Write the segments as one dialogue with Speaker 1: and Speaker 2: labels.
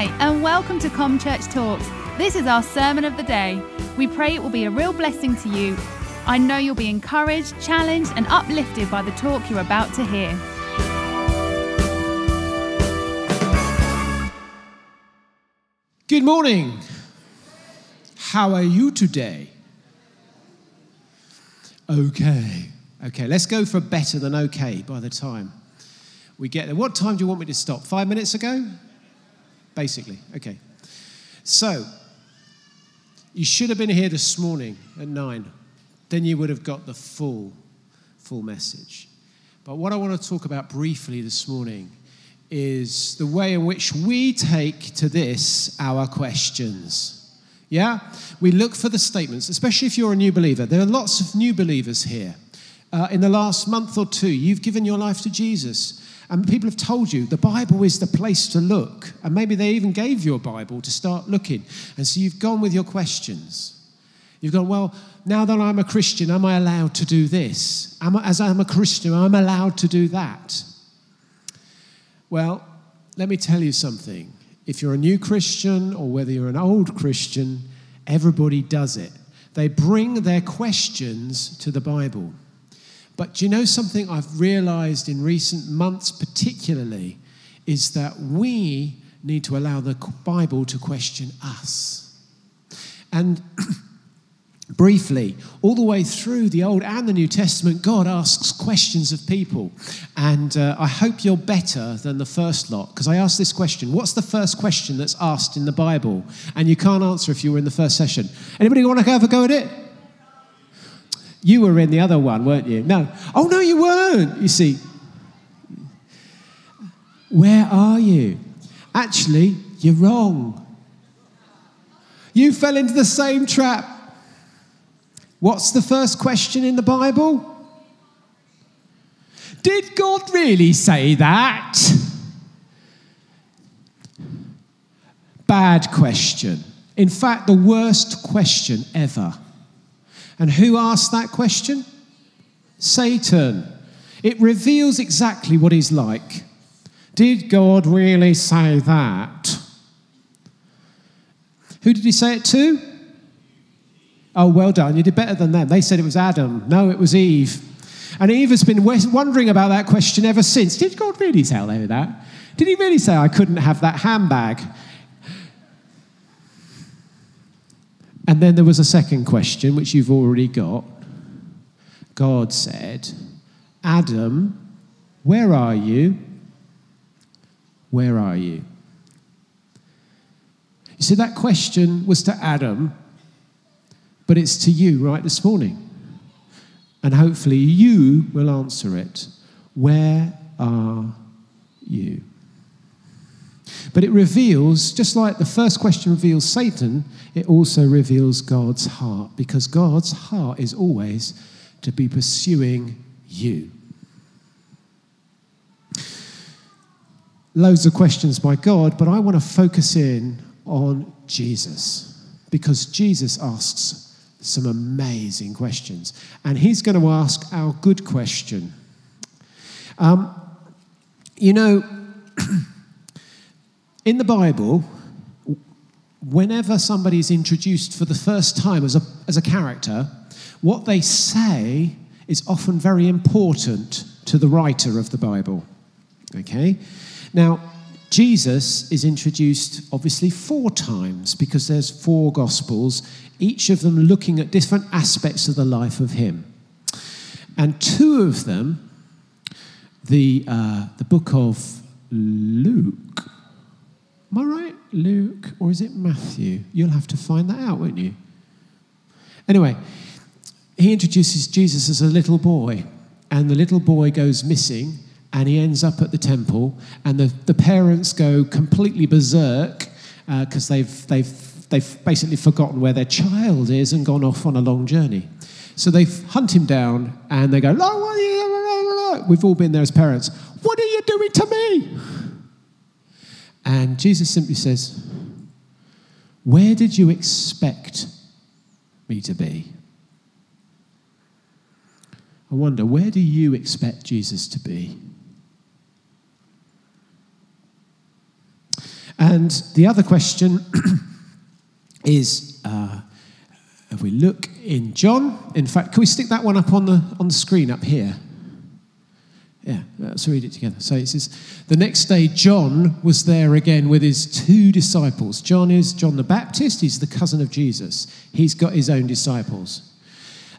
Speaker 1: Hi, and welcome to Com Church Talks. This is our sermon of the day. We pray it will be a real blessing to you. I know you'll be encouraged, challenged, and uplifted by the talk you're about to hear.
Speaker 2: Good morning. How are you today? Okay. Okay, let's go for better than okay by the time we get there. What time do you want me to stop? Five minutes ago? Basically. Okay. So, you should have been here this morning at nine. Then you would have got the full, full message. But what I want to talk about briefly this morning is the way in which we take to this our questions. Yeah? We look for the statements, especially if you're a new believer. There are lots of new believers here. Uh, in the last month or two, you've given your life to Jesus. And people have told you the Bible is the place to look. And maybe they even gave you a Bible to start looking. And so you've gone with your questions. You've gone, well, now that I'm a Christian, am I allowed to do this? Am I, as I'm a Christian, I'm allowed to do that. Well, let me tell you something. If you're a new Christian or whether you're an old Christian, everybody does it. They bring their questions to the Bible. But do you know something I've realized in recent months, particularly, is that we need to allow the Bible to question us. And briefly, all the way through the Old and the New Testament, God asks questions of people. And uh, I hope you're better than the first lot, because I asked this question What's the first question that's asked in the Bible? And you can't answer if you were in the first session. Anybody want to have a go at it? You were in the other one, weren't you? No. Oh, no, you weren't. You see, where are you? Actually, you're wrong. You fell into the same trap. What's the first question in the Bible? Did God really say that? Bad question. In fact, the worst question ever. And who asked that question? Satan. It reveals exactly what he's like. Did God really say that? Who did he say it to? Oh, well done. You did better than them. They said it was Adam. No, it was Eve. And Eve has been wondering about that question ever since. Did God really tell her that? Did he really say I couldn't have that handbag? And then there was a second question, which you've already got. God said, Adam, where are you? Where are you? You see, that question was to Adam, but it's to you right this morning. And hopefully you will answer it. Where are you? But it reveals, just like the first question reveals Satan, it also reveals God's heart, because God's heart is always to be pursuing you. Loads of questions by God, but I want to focus in on Jesus, because Jesus asks some amazing questions. And he's going to ask our good question. Um, you know, in the Bible, whenever somebody is introduced for the first time as a, as a character, what they say is often very important to the writer of the Bible. Okay? Now, Jesus is introduced obviously four times because there's four gospels, each of them looking at different aspects of the life of him. And two of them, the, uh, the book of Luke, am I right? Luke, or is it Matthew? You'll have to find that out, won't you? Anyway, he introduces Jesus as a little boy, and the little boy goes missing, and he ends up at the temple, and the, the parents go completely berserk because uh, they've, they've, they've basically forgotten where their child is and gone off on a long journey. So they hunt him down, and they go, We've all been there as parents. What are you doing to me? And Jesus simply says, Where did you expect me to be? I wonder, where do you expect Jesus to be? And the other question is uh, if we look in John, in fact, can we stick that one up on the, on the screen up here? Yeah, let's read it together. So it says, The next day, John was there again with his two disciples. John is John the Baptist, he's the cousin of Jesus. He's got his own disciples.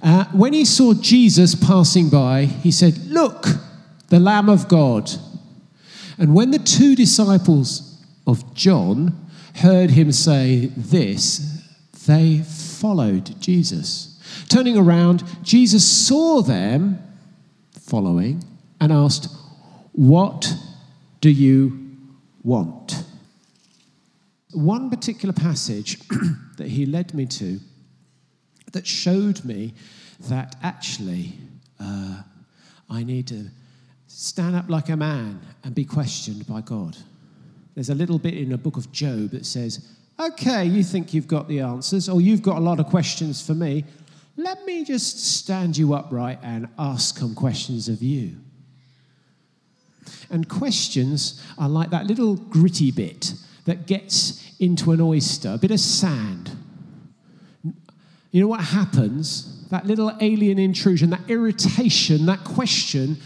Speaker 2: Uh, when he saw Jesus passing by, he said, Look, the Lamb of God. And when the two disciples of John heard him say this, they followed Jesus. Turning around, Jesus saw them following and asked, What do you want? One particular passage that he led me to that showed me that actually uh, I need to stand up like a man and be questioned by God. There's a little bit in the book of Job that says, Okay, you think you've got the answers, or you've got a lot of questions for me. Let me just stand you upright and ask some questions of you. And questions are like that little gritty bit that gets into an oyster, a bit of sand. You know what happens? That little alien intrusion, that irritation, that question,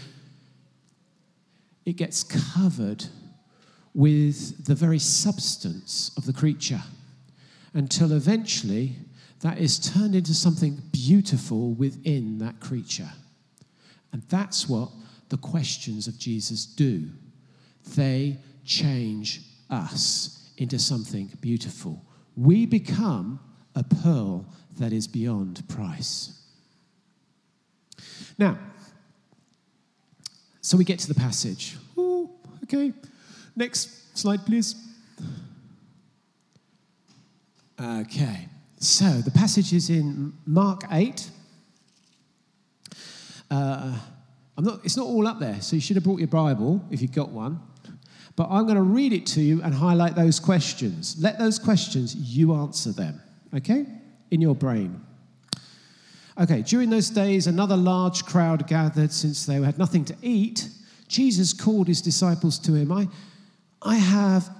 Speaker 2: it gets covered with the very substance of the creature until eventually that is turned into something beautiful within that creature. And that's what the questions of Jesus do. They change us into something beautiful. We become a pearl that is beyond price. Now, so we get to the passage. Ooh, okay. Next slide, please. Okay. So the passage is in Mark 8. Uh, not, it's not all up there, so you should have brought your Bible if you've got one. But I'm going to read it to you and highlight those questions. Let those questions, you answer them, okay? In your brain. Okay, during those days, another large crowd gathered since they had nothing to eat. Jesus called his disciples to him. I, I have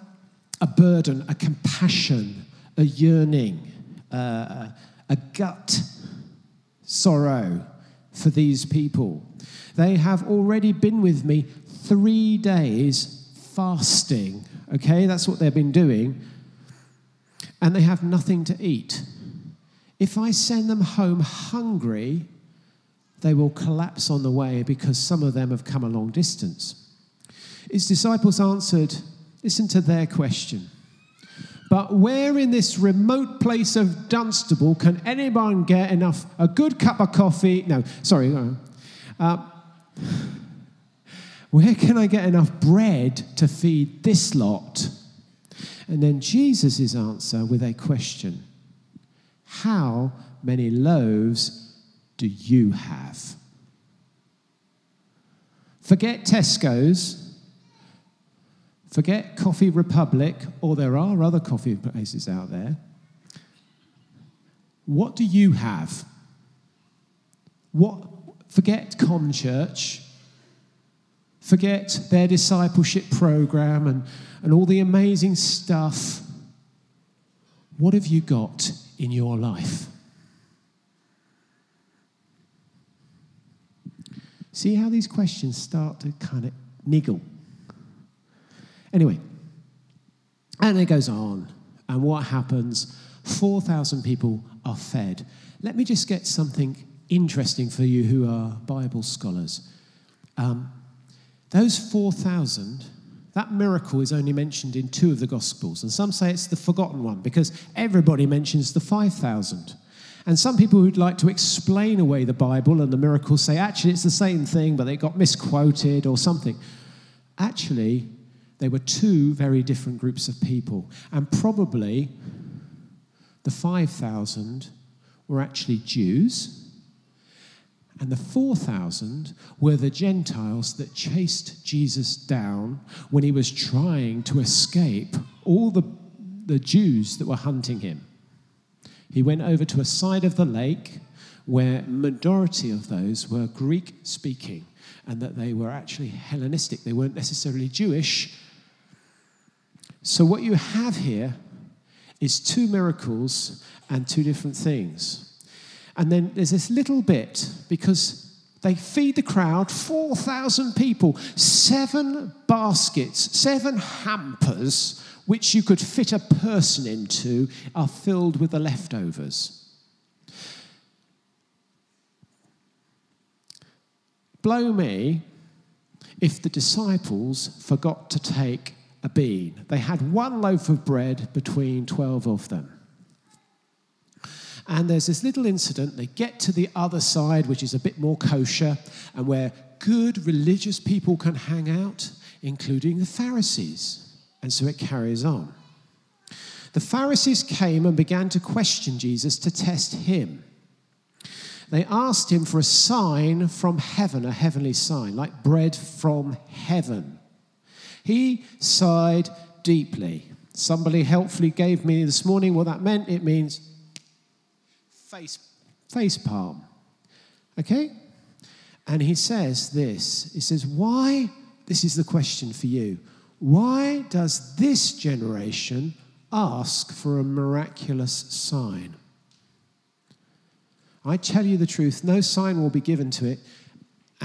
Speaker 2: a burden, a compassion, a yearning, uh, a gut sorrow for these people. They have already been with me three days fasting. Okay, that's what they've been doing. And they have nothing to eat. If I send them home hungry, they will collapse on the way because some of them have come a long distance. His disciples answered, Listen to their question. But where in this remote place of Dunstable can anyone get enough, a good cup of coffee? No, sorry. Uh, where can I get enough bread to feed this lot? And then Jesus' answer with a question How many loaves do you have? Forget Tesco's Forget Coffee Republic, or there are other coffee places out there. What do you have? What, forget Com Church. Forget their discipleship program and, and all the amazing stuff. What have you got in your life? See how these questions start to kind of niggle. Anyway, and it goes on. And what happens? 4,000 people are fed. Let me just get something interesting for you who are Bible scholars. Um, those 4,000, that miracle is only mentioned in two of the Gospels. And some say it's the forgotten one because everybody mentions the 5,000. And some people who'd like to explain away the Bible and the miracles say actually it's the same thing, but they got misquoted or something. Actually, they were two very different groups of people. And probably the 5,000 were actually Jews, and the 4,000 were the Gentiles that chased Jesus down when he was trying to escape all the, the Jews that were hunting him. He went over to a side of the lake where majority of those were Greek speaking and that they were actually Hellenistic. They weren't necessarily Jewish, So, what you have here is two miracles and two different things. And then there's this little bit because they feed the crowd, 4,000 people, seven baskets, seven hampers, which you could fit a person into, are filled with the leftovers. Blow me if the disciples forgot to take a bean. They had one loaf of bread between 12 of them. And there's this little incident. They get to the other side, which is a bit more kosher, and where good religious people can hang out, including the Pharisees. And so it carries on. The Pharisees came and began to question Jesus to test him. They asked him for a sign from heaven, a heavenly sign, like bread from heaven. He sighed deeply. Somebody helpfully gave me this morning what that meant. It means face, face palm. Okay? And he says this He says, Why? This is the question for you. Why does this generation ask for a miraculous sign? I tell you the truth, no sign will be given to it.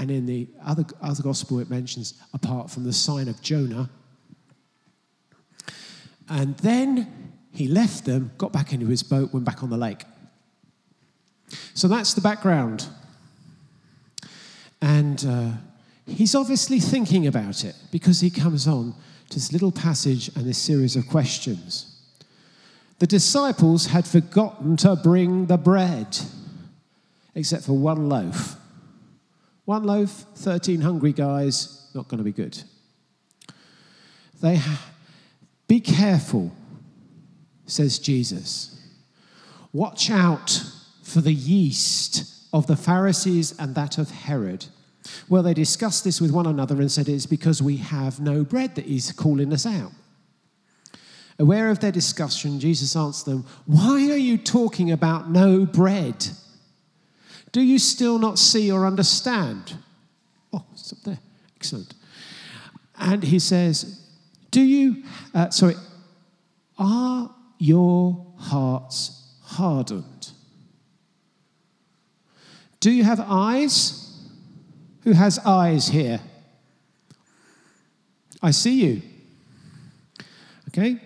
Speaker 2: And in the other, other gospel, it mentions apart from the sign of Jonah. And then he left them, got back into his boat, went back on the lake. So that's the background. And uh, he's obviously thinking about it because he comes on to this little passage and this series of questions. The disciples had forgotten to bring the bread, except for one loaf. One loaf, 13 hungry guys, not going to be good. They ha- be careful, says Jesus. Watch out for the yeast of the Pharisees and that of Herod. Well, they discussed this with one another and said it's because we have no bread that he's calling us out. Aware of their discussion, Jesus answered them, Why are you talking about no bread? Do you still not see or understand? Oh, it's up there. Excellent. And he says, Do you, uh, sorry, are your hearts hardened? Do you have eyes? Who has eyes here? I see you. Okay?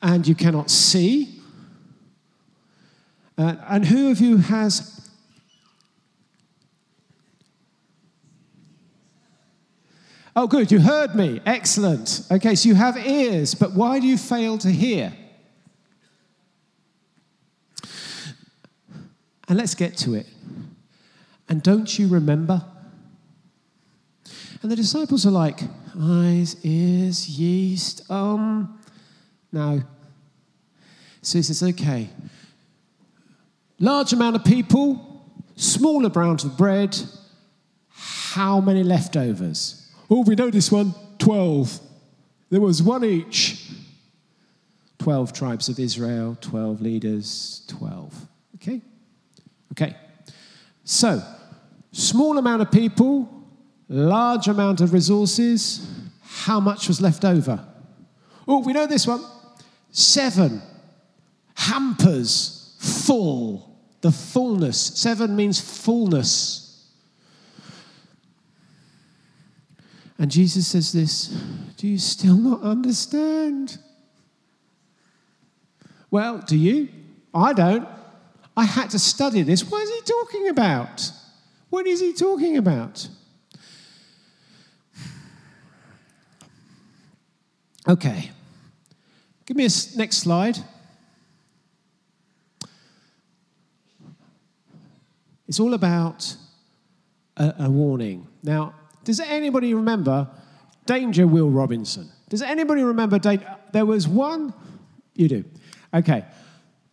Speaker 2: And you cannot see. Uh, and who of you has. Oh, good, you heard me. Excellent. Okay, so you have ears, but why do you fail to hear? And let's get to it. And don't you remember? And the disciples are like, eyes, ears, yeast, um, no. So he says, okay, large amount of people, small amount of bread, how many leftovers? Oh, we know this one 12. There was one each. 12 tribes of Israel, 12 leaders, 12. Okay? Okay, so small amount of people, large amount of resources. How much was left over? Oh, we know this one. Seven hampers full. The fullness. Seven means fullness. And Jesus says this Do you still not understand? Well, do you? I don't. I had to study this. What is he talking about? What is he talking about? Okay. Give me a next slide. It's all about a, a warning. Now, does anybody remember Danger Will Robinson? Does anybody remember? Danger? There was one. You do. Okay.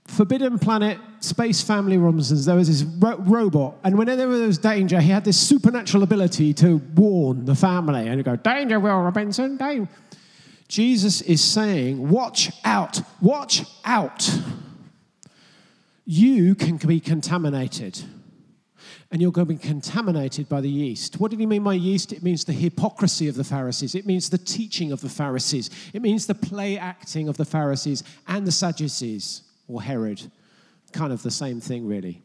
Speaker 2: Forbidden Planet, Space Family Robinsons, there was this ro- robot, and whenever there was danger, he had this supernatural ability to warn the family. And go, Danger, Will Robinson, danger. Jesus is saying, Watch out, watch out. You can be contaminated. And you're going to be contaminated by the yeast. What did he mean by yeast? It means the hypocrisy of the Pharisees, it means the teaching of the Pharisees, it means the play acting of the Pharisees and the Sadducees, or Herod. Kind of the same thing, really.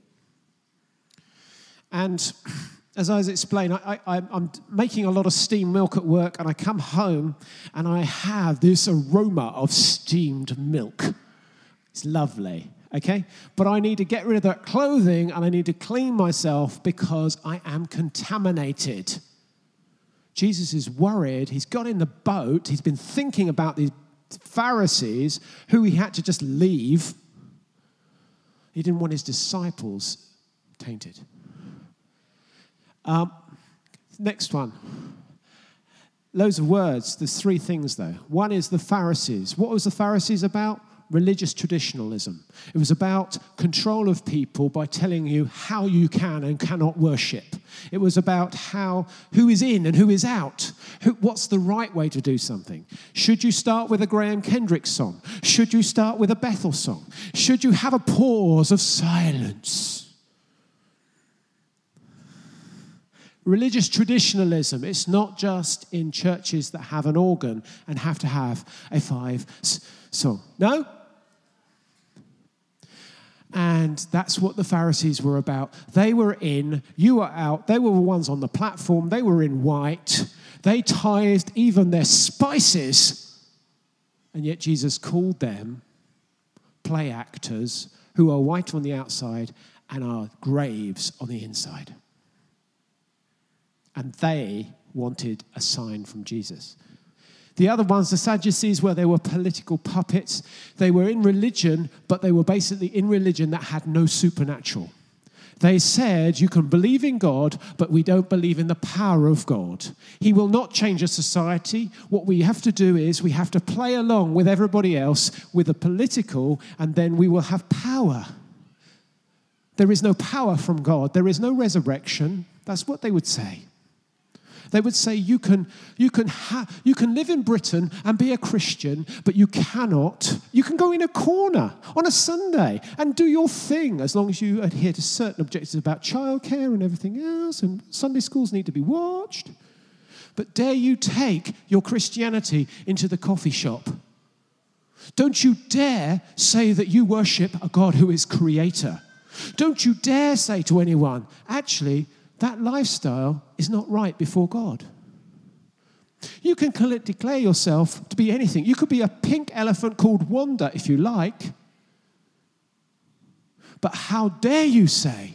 Speaker 2: And as I was explaining, I, am making a lot of steamed milk at work, and I come home and I have this aroma of steamed milk. It's lovely okay? But I need to get rid of that clothing and I need to clean myself because I am contaminated. Jesus is worried. He's got in the boat. He's been thinking about these Pharisees who he had to just leave. He didn't want his disciples tainted. Um, next one. Loads of words. There's three things, though. One is the Pharisees. What was the Pharisees about? Religious traditionalism. It was about control of people by telling you how you can and cannot worship. It was about how who is in and who is out. Who, what's the right way to do something? Should you start with a Graham Kendrick song? Should you start with a Bethel song? Should you have a pause of silence? Religious traditionalism, it's not just in churches that have an organ and have to have a five song. No, and that's what the Pharisees were about. They were in, you were out. They were the ones on the platform. They were in white. They tithed even their spices. And yet Jesus called them play actors who are white on the outside and are graves on the inside. And they wanted a sign from Jesus. The other ones, the Sadducees, where they were political puppets. They were in religion, but they were basically in religion that had no supernatural. They said, You can believe in God, but we don't believe in the power of God. He will not change a society. What we have to do is we have to play along with everybody else with the political, and then we will have power. There is no power from God, there is no resurrection. That's what they would say. They would say you can, you, can ha- you can live in Britain and be a Christian, but you cannot. You can go in a corner on a Sunday and do your thing as long as you adhere to certain objectives about childcare and everything else, and Sunday schools need to be watched. But dare you take your Christianity into the coffee shop? Don't you dare say that you worship a God who is creator. Don't you dare say to anyone, actually, that lifestyle is not right before God. You can declare yourself to be anything. You could be a pink elephant called Wanda if you like. But how dare you say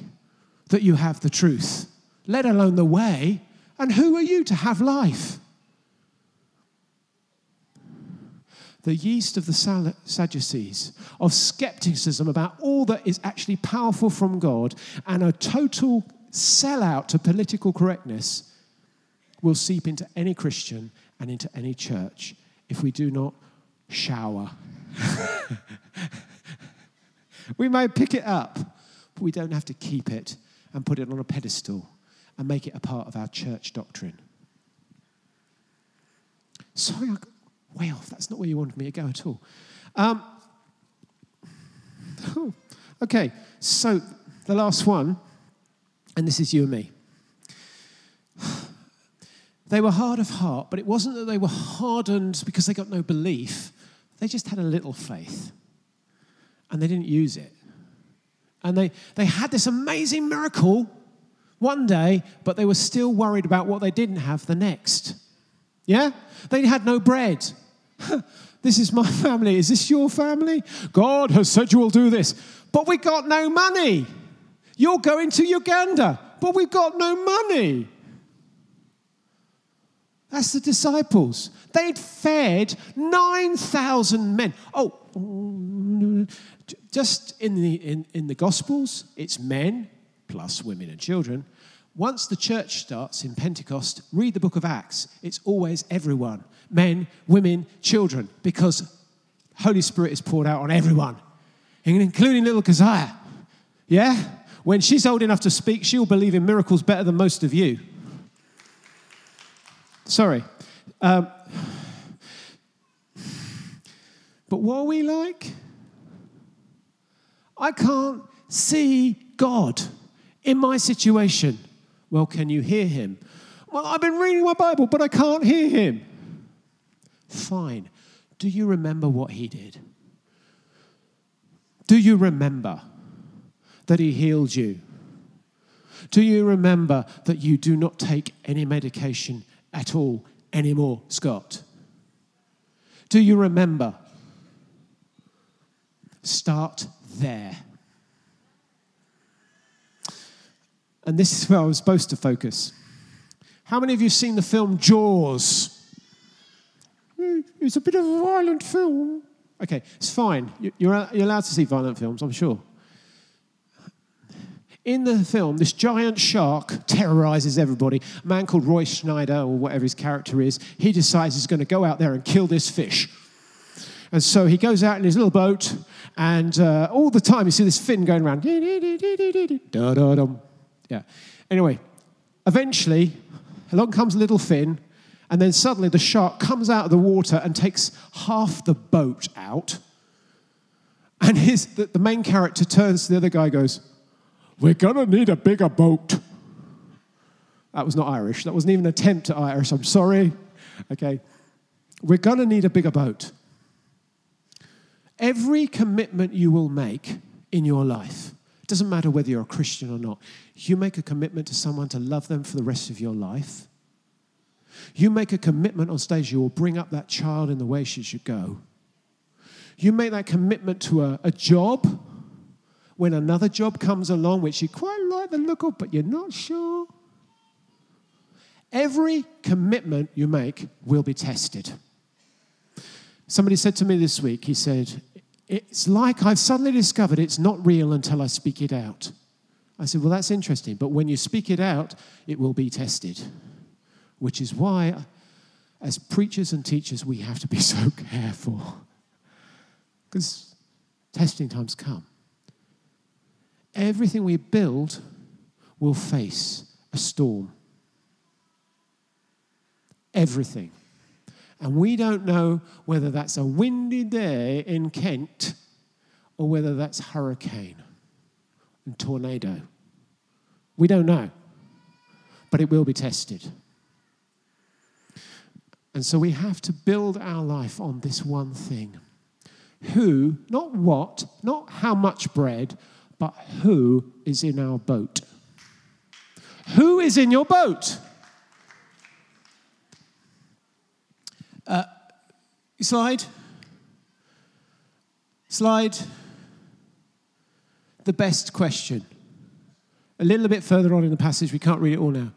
Speaker 2: that you have the truth, let alone the way? And who are you to have life? The yeast of the Sadducees, of skepticism about all that is actually powerful from God, and a total sell out to political correctness will seep into any Christian and into any church if we do not shower. we may pick it up, but we don't have to keep it and put it on a pedestal and make it a part of our church doctrine. Sorry, I got way off. That's not where you wanted me to go at all. Um, okay, so the last one and this is you and me. They were hard of heart, but it wasn't that they were hardened because they got no belief. They just had a little faith and they didn't use it. And they, they had this amazing miracle one day, but they were still worried about what they didn't have the next. Yeah? They had no bread. this is my family. Is this your family? God has said you will do this. But we got no money. You're going to Uganda, but we've got no money. That's the disciples. They'd fed 9,000 men. Oh, just in the, in, in the Gospels, it's men plus women and children. Once the church starts in Pentecost, read the book of Acts. It's always everyone men, women, children, because Holy Spirit is poured out on everyone, including little Keziah. Yeah? When she's old enough to speak, she'll believe in miracles better than most of you. Sorry. Um, but what are we like? I can't see God In my situation, well, can you hear him? Well, I've been reading my Bible, but I can't hear him. Fine. Do you remember what he did? Do you remember that he healed you? Do you remember that you do not take any medication at all anymore, Scott? Do you remember? Start there. And this is where I was supposed to focus. How many of you have seen the film Jaws? Hmm, it's a bit of a violent film. Okay, it's fine. You're, you're allowed to see violent films, I'm sure. In the film, this giant shark terrorizes everybody. A man called Roy Schneider, or whatever his character is, he decides he's going to go out there and kill this fish. And so he goes out in his little boat, and uh, all the time you see this fin going around. Yeah. Anyway, eventually, along comes little fin, and then suddenly the shark comes out of the water and takes half the boat out. And his, the, the main character turns to the other guy goes, We're going to need a bigger boat. That was not Irish. That wasn't even an attempt at Irish. I'm sorry. Okay. We're going to need a bigger boat. Every commitment you will make in your life, doesn't matter whether you're a Christian or not, you make a commitment to someone to love them for the rest of your life you make a commitment on stage, you will bring up that child in the way she should go. You make that commitment to a, a job when another job comes along, which you quite like the look of, but you're not sure. Every commitment you make will be tested. Somebody said to me this week, he said, It's like I've suddenly discovered it's not real until I speak it out. I said, Well, that's interesting, but when you speak it out, it will be tested which is why, as preachers and teachers, we have to be so careful. Because testing times come. Everything we build will face a storm. Everything. And we don't know whether that's a windy day in Kent or whether that's hurricane and tornado. We don't know. But it will be tested. And so we have to build our life on this one thing who, not what, not how much bread, but who is in our boat. Who is in your boat? Uh, slide. Slide. The best question. A little bit further on in the passage, we can't read it all now.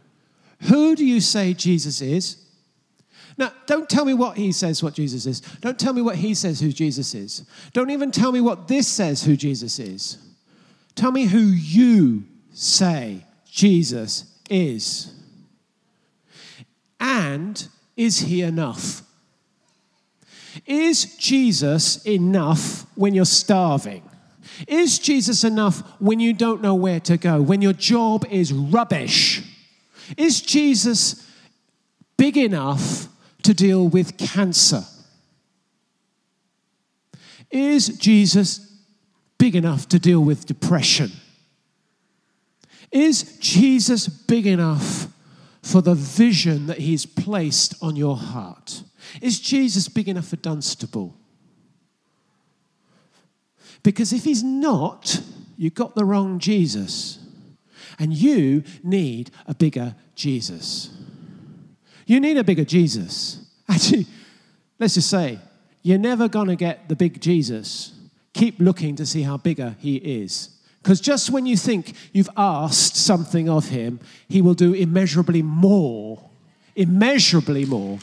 Speaker 2: Who do you say Jesus is? Now, don't tell me what he says what Jesus is. Don't tell me what he says who Jesus is. Don't even tell me what this says who Jesus is. Tell me who you say Jesus is. And is he enough? Is Jesus enough when you're starving? Is Jesus enough when you don't know where to go, when your job is rubbish? Is Jesus big enough to deal with cancer? Is Jesus big enough to deal with depression? Is Jesus big enough for the vision that He's placed on your heart? Is Jesus big enough for Dunstable? Because if He's not, you've got the wrong Jesus. And you need a bigger Jesus. You need a bigger Jesus. Actually, let's just say, you're never going to get the big Jesus. Keep looking to see how bigger he is. Because just when you think you've asked something of him, he will do immeasurably more. Immeasurably more.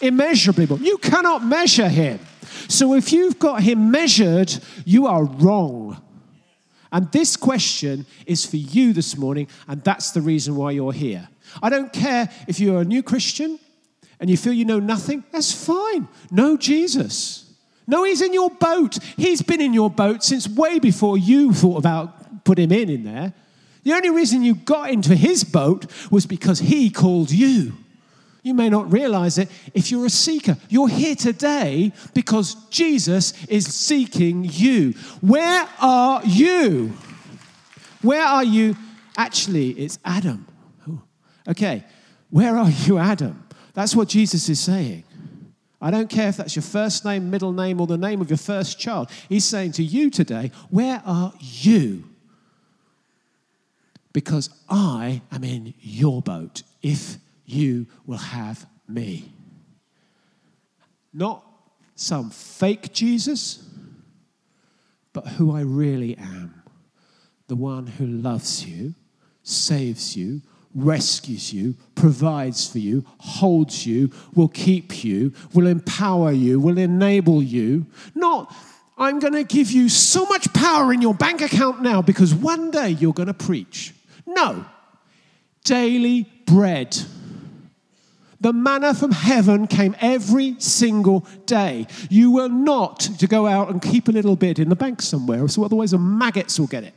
Speaker 2: Immeasurably more. You cannot measure him. So if you've got him measured, you are wrong. And this question is for you this morning, and that's the reason why you're here. I don't care if you're a new Christian and you feel you know nothing, that's fine. Know Jesus. No, he's in your boat. He's been in your boat since way before you thought about put him in in there. The only reason you got into his boat was because he called you. You may not realize it if you're a seeker. You're here today because Jesus is seeking you. Where are you? Where are you Actually, it's Adam. Okay, where are you, Adam? That's what Jesus is saying. I don't care if that's your first name, middle name, or the name of your first child. He's saying to you today, Where are you? Because I am in your boat if you will have me. Not some fake Jesus, but who I really am. The one who loves you, saves you, rescues you, provides for you, holds you, will keep you, will empower you, will enable you. Not, I'm going to give you so much power in your bank account now because one day you're going to preach. No, daily bread. The manna from heaven came every single day. You were not to go out and keep a little bit in the bank somewhere, so otherwise the maggots will get it.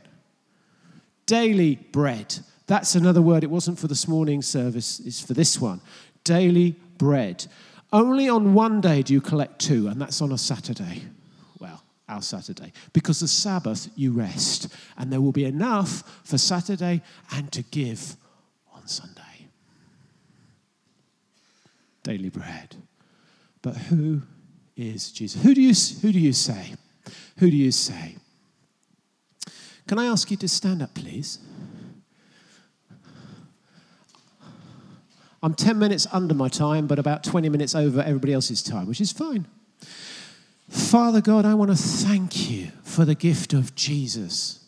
Speaker 2: Daily bread. That's another word. It wasn't for this morning's service, it's for this one. Daily bread. Only on one day do you collect two, and that's on a Saturday. Well, our Saturday. Because the Sabbath, you rest. And there will be enough for Saturday and to give on Sunday. Daily bread. But who is Jesus? Who do you, who do you say? Who do you say? Can I ask you to stand up, please? I'm 10 minutes under my time, but about 20 minutes over everybody else's time, which is fine. Father God, I want to thank you for the gift of Jesus.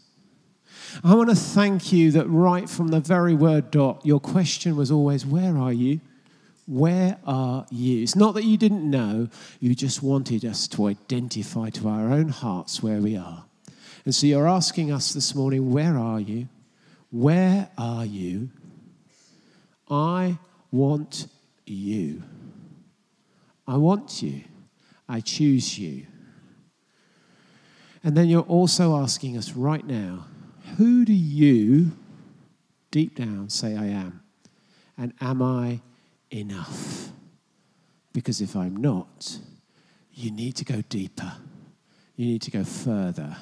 Speaker 2: I want to thank you that right from the very word dot, your question was always, Where are you? Where are you? It's not that you didn't know, you just wanted us to identify to our own hearts where we are. And so you're asking us this morning, Where are you? Where are you? I want you. I want you. I choose you. And then you're also asking us right now, who do you deep down say I am? And am I enough? Because if I'm not, you need to go deeper. You need to go further.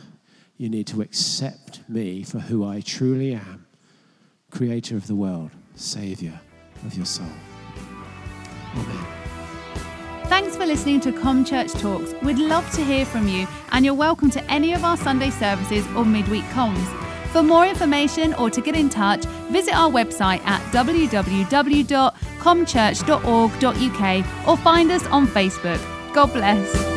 Speaker 2: You need to accept me for who I truly am creator of the world, Savior of your soul. Amen.
Speaker 1: Thanks for listening to Com Church Talks. We'd love to hear from you, and you're welcome to any of our Sunday services or midweek comms. For more information or to get in touch, visit our website at www.comchurch.org.uk or find us on Facebook. God bless.